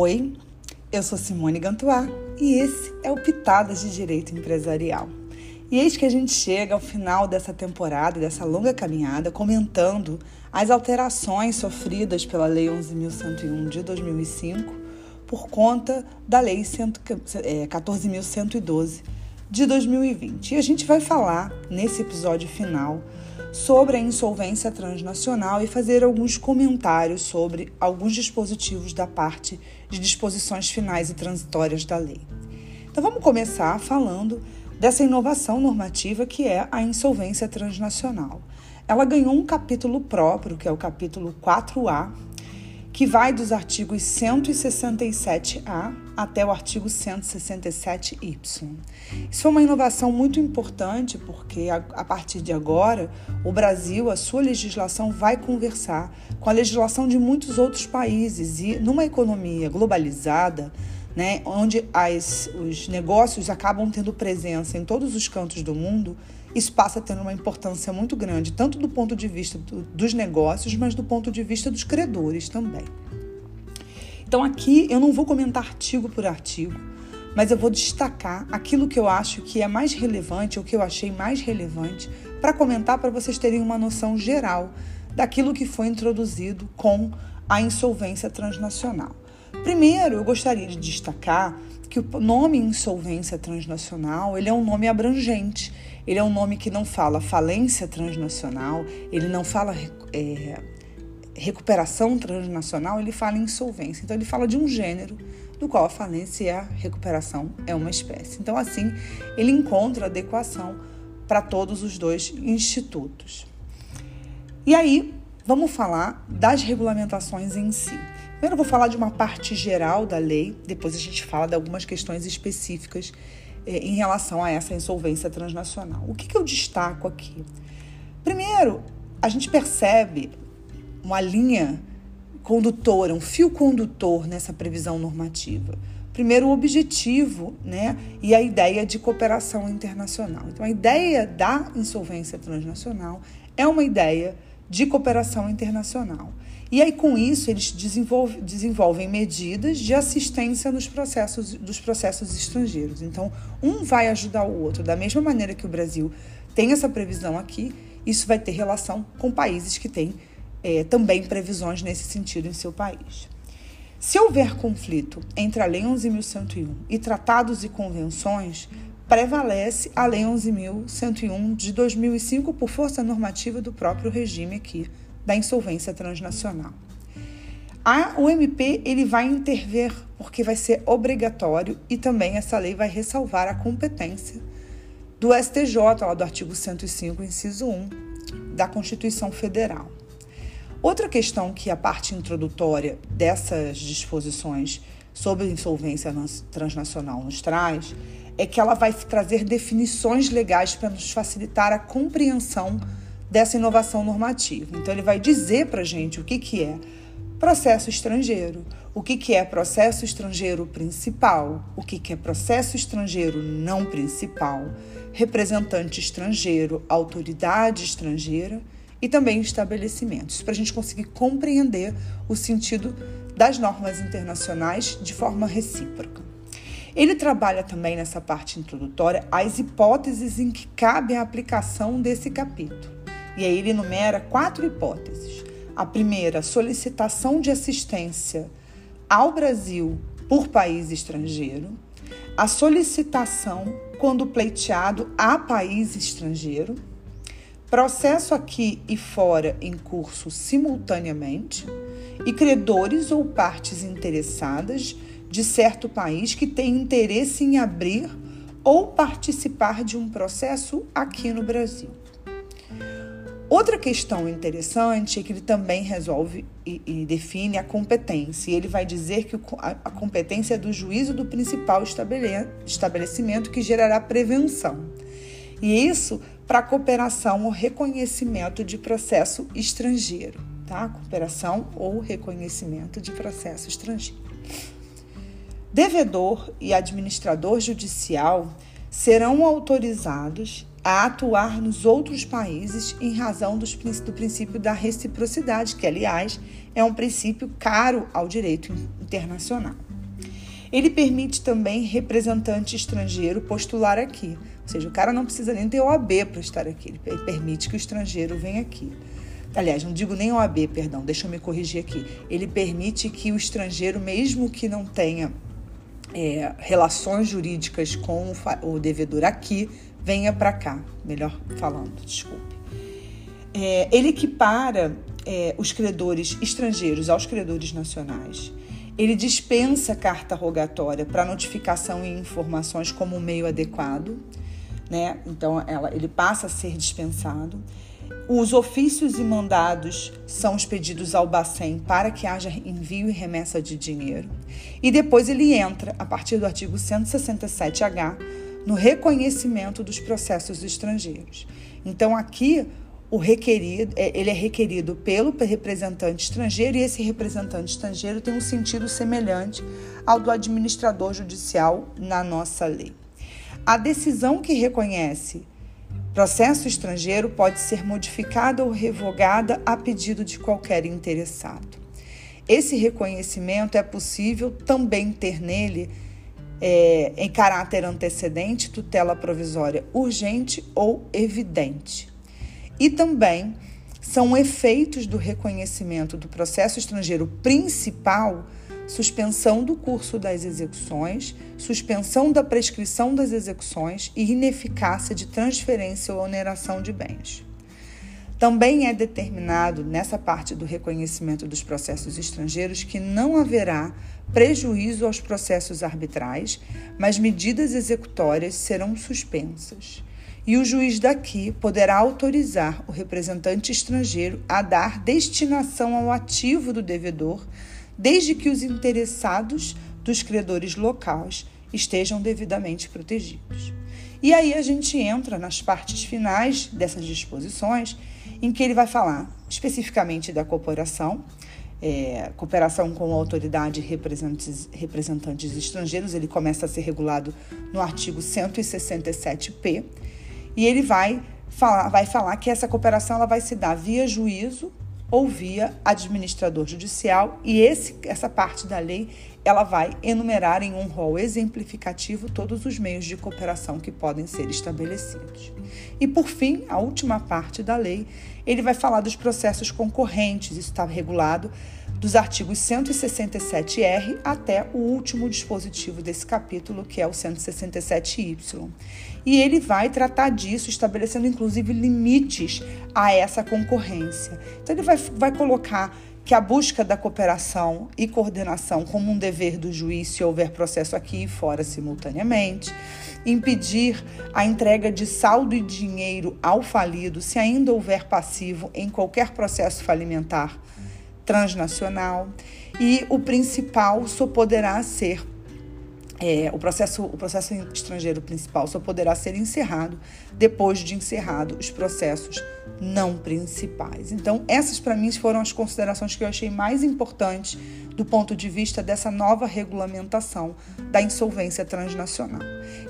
Oi, eu sou Simone Gantuá e esse é o Pitadas de Direito Empresarial. E eis que a gente chega ao final dessa temporada, dessa longa caminhada, comentando as alterações sofridas pela Lei 11.101 de 2005 por conta da Lei 14.112 é, de 2020. E a gente vai falar nesse episódio final sobre a insolvência transnacional e fazer alguns comentários sobre alguns dispositivos da parte de disposições finais e transitórias da lei. Então vamos começar falando dessa inovação normativa que é a insolvência transnacional. Ela ganhou um capítulo próprio, que é o capítulo 4A, que vai dos artigos 167A até o artigo 167Y. Isso foi uma inovação muito importante porque, a, partir de agora, o Brasil, a sua legislação vai conversar com a legislação de muitos outros países e, numa economia globalizada, né, onde as, os negócios acabam tendo presença em todos os cantos do mundo, isso passa a ter uma importância muito grande, tanto do ponto de vista do, dos negócios, mas do ponto de vista dos credores também. Então aqui eu não vou comentar artigo por artigo, mas eu vou destacar aquilo que eu acho que é mais relevante, ou que eu achei mais relevante, para comentar para vocês terem uma noção geral daquilo que foi introduzido com a insolvência transnacional. Primeiro, eu gostaria de destacar que o nome insolvência transnacional ele é um nome abrangente. Ele é um nome que não fala falência transnacional, ele não fala é, recuperação transnacional, ele fala insolvência. Então, ele fala de um gênero do qual a falência e a recuperação é uma espécie. Então, assim, ele encontra adequação para todos os dois institutos. E aí, vamos falar das regulamentações em si. Primeiro, eu vou falar de uma parte geral da lei, depois a gente fala de algumas questões específicas é, em relação a essa insolvência transnacional. O que, que eu destaco aqui? Primeiro, a gente percebe uma linha condutora, um fio condutor nessa previsão normativa. Primeiro, o objetivo né, e a ideia de cooperação internacional. Então, a ideia da insolvência transnacional é uma ideia de cooperação internacional. E aí, com isso, eles desenvolvem, desenvolvem medidas de assistência nos processos, dos processos estrangeiros. Então, um vai ajudar o outro. Da mesma maneira que o Brasil tem essa previsão aqui, isso vai ter relação com países que têm é, também previsões nesse sentido em seu país. Se houver conflito entre a Lei 11.101 e tratados e convenções, prevalece a Lei 11.101 de 2005 por força normativa do próprio regime aqui da insolvência transnacional. A, o MP ele vai intervir porque vai ser obrigatório e também essa lei vai ressalvar a competência do STJ, lá do artigo 105, inciso 1 da Constituição Federal. Outra questão que a parte introdutória dessas disposições sobre insolvência transnacional nos traz é que ela vai trazer definições legais para nos facilitar a compreensão dessa inovação normativa. Então, ele vai dizer para a gente o que, que é processo estrangeiro, o que, que é processo estrangeiro principal, o que, que é processo estrangeiro não principal, representante estrangeiro, autoridade estrangeira e também estabelecimentos, para a gente conseguir compreender o sentido das normas internacionais de forma recíproca. Ele trabalha também nessa parte introdutória as hipóteses em que cabe a aplicação desse capítulo. E aí ele enumera quatro hipóteses. A primeira, solicitação de assistência ao Brasil por país estrangeiro. A solicitação quando pleiteado a país estrangeiro. Processo aqui e fora em curso simultaneamente. E credores ou partes interessadas de certo país que tem interesse em abrir ou participar de um processo aqui no Brasil. Outra questão interessante é que ele também resolve e, e define a competência. E ele vai dizer que a, competência é do juízo do principal estabelecimento que gerará prevenção. E isso para cooperação ou reconhecimento de processo estrangeiro, tá? Cooperação ou reconhecimento de processo estrangeiro. Devedor e administrador judicial serão autorizados a atuar nos outros países em razão dos, do princípio da reciprocidade, que, aliás, é um princípio caro ao direito internacional. Ele permite também representante estrangeiro postular aqui. Ou seja, o cara não precisa nem ter OAB para estar aqui. Ele permite que o estrangeiro venha aqui. Aliás, não digo nem OAB, perdão, deixa eu me corrigir aqui. Ele permite que o estrangeiro, mesmo que não tenha é, relações jurídicas com o devedor aqui, venha para cá. Melhor falando, desculpe. É, ele equipara é, os credores estrangeiros aos credores nacionais. Ele dispensa carta rogatória para notificação e informações como meio adequado, né? Então ela, ele passa a ser dispensado. Os ofícios e mandados são expedidos ao Bacen para que haja envio e remessa de dinheiro. E depois ele entra, a partir do artigo 167H, no reconhecimento dos processos estrangeiros. Então aqui o requerido, é, ele é requerido pelo representante estrangeiro e esse representante estrangeiro tem um sentido semelhante ao do administrador judicial na nossa lei. A decisão que reconhece processo estrangeiro pode ser modificada ou revogada a pedido de qualquer interessado. Esse reconhecimento é possível também ter nele, é, em caráter antecedente, tutela provisória urgente ou evidente. E também são efeitos do reconhecimento do processo estrangeiro principal suspensão do curso das execuções, suspensão da prescrição das execuções e ineficácia de transferência ou oneração de bens. Também é determinado nessa parte do reconhecimento dos processos estrangeiros que não haverá prejuízo aos processos arbitrais, mas medidas executórias serão suspensas. E o juiz daqui poderá autorizar o representante estrangeiro a dar destinação ao ativo do devedor desde que os interessados dos credores locais estejam devidamente protegidos. E aí a gente entra nas partes finais dessas disposições, em que ele vai falar especificamente da cooperação, é, cooperação com autoridade representantes, representantes estrangeiros, ele começa a ser regulado no artigo 167p, e ele vai falar, vai falar que essa cooperação ela vai se dar via juízo ou via administrador judicial e esse, essa parte da lei ela vai enumerar em um rol exemplificativo todos os meios de cooperação que podem ser estabelecidos. E por fim, a última parte da lei, ele vai falar dos processos concorrentes, isso está regulado dos artigos 167R até o último dispositivo desse capítulo, que é o 167Y. E ele vai tratar disso, estabelecendo inclusive limites a essa concorrência. Então, ele vai, vai colocar que a busca da cooperação e coordenação como um dever do juiz se houver processo aqui e fora simultaneamente, impedir a entrega de saldo e dinheiro ao falido se ainda houver passivo em qualquer processo falimentar transnacional e o principal só poderá ser é, o, processo, o processo estrangeiro principal só poderá ser encerrado depois de encerrado os processos não principais. Então, essas para mim foram as considerações que eu achei mais importantes do ponto de vista dessa nova regulamentação da insolvência transnacional.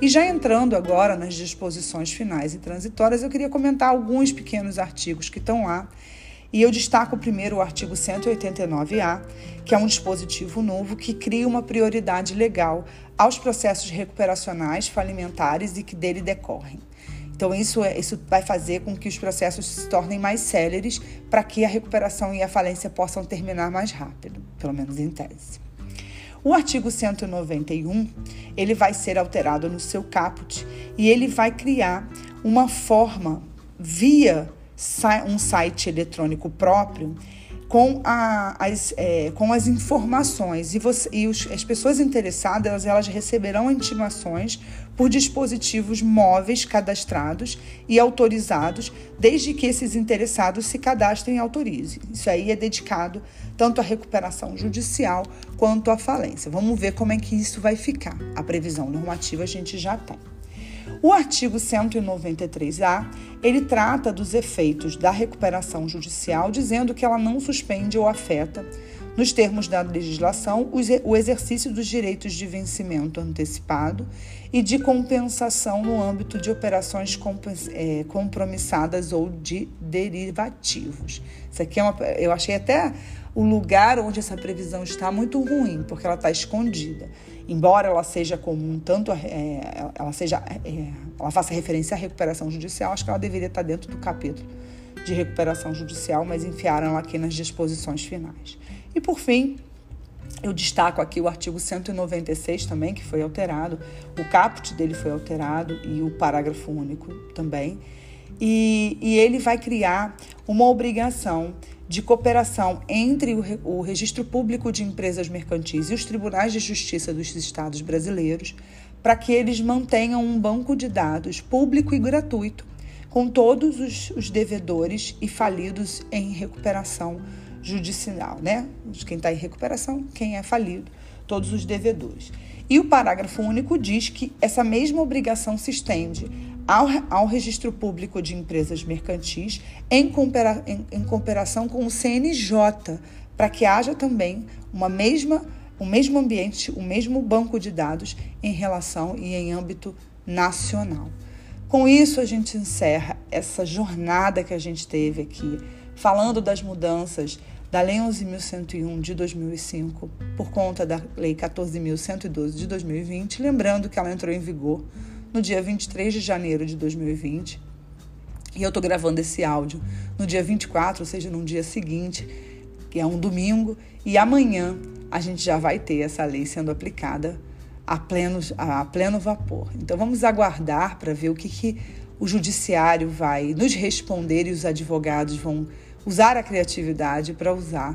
E já entrando agora nas disposições finais e transitórias, eu queria comentar alguns pequenos artigos que estão lá e eu destaco primeiro o artigo 189A, que é um dispositivo novo que cria uma prioridade legal aos processos recuperacionais falimentares e que dele decorrem. Então, isso, é, isso vai fazer com que os processos se tornem mais céleres para que a recuperação e a falência possam terminar mais rápido, pelo menos em tese. O artigo 191 ele vai ser alterado no seu caput e ele vai criar uma forma via um site eletrônico próprio com, a, as, é, com as informações e, você, e os, as pessoas interessadas elas receberão intimações por dispositivos móveis cadastrados e autorizados, desde que esses interessados se cadastrem e autorizem. Isso aí é dedicado tanto à recuperação judicial quanto à falência. Vamos ver como é que isso vai ficar. A previsão normativa a gente já tem. O artigo 193A, ele trata dos efeitos da recuperação judicial, dizendo que ela não suspende ou afeta, nos termos da legislação, o exercício dos direitos de vencimento antecipado e de compensação no âmbito de operações é, compromissadas ou de derivativos. Isso aqui é uma, eu achei até o lugar onde essa previsão está muito ruim, porque ela está escondida. Embora ela seja comum, tanto é, ela seja, é, ela faça referência à recuperação judicial, acho que ela deveria estar dentro do capítulo de recuperação judicial, mas enfiaram ela aqui nas disposições finais. E por fim, eu destaco aqui o artigo 196 também, que foi alterado, o caput dele foi alterado e o parágrafo único também. E, e ele vai criar uma obrigação de cooperação entre o, o Registro Público de Empresas Mercantis e os tribunais de justiça dos estados brasileiros para que eles mantenham um banco de dados público e gratuito com todos os, os devedores e falidos em recuperação judicial, né? Quem está em recuperação, quem é falido, todos os devedores. E o parágrafo único diz que essa mesma obrigação se estende ao, ao registro público de empresas mercantis em, em, em cooperação com o CNJ, para que haja também uma mesma, o mesmo ambiente, o mesmo banco de dados em relação e em âmbito nacional. Com isso, a gente encerra essa jornada que a gente teve aqui, falando das mudanças da Lei 11.101 de 2005 por conta da Lei 14.112 de 2020, lembrando que ela entrou em vigor no dia 23 de janeiro de 2020. E eu estou gravando esse áudio no dia 24, ou seja, no dia seguinte, que é um domingo, e amanhã a gente já vai ter essa lei sendo aplicada a pleno, a pleno vapor. Então vamos aguardar para ver o que, que o judiciário vai nos responder e os advogados vão usar a criatividade para usar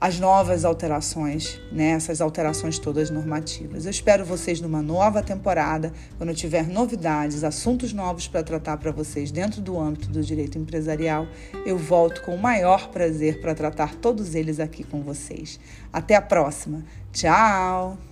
as novas alterações, né, essas alterações todas normativas. Eu espero vocês numa nova temporada, quando tiver novidades, assuntos novos para tratar para vocês dentro do âmbito do direito empresarial. Eu volto com o maior prazer para tratar todos eles aqui com vocês. Até a próxima. Tchau!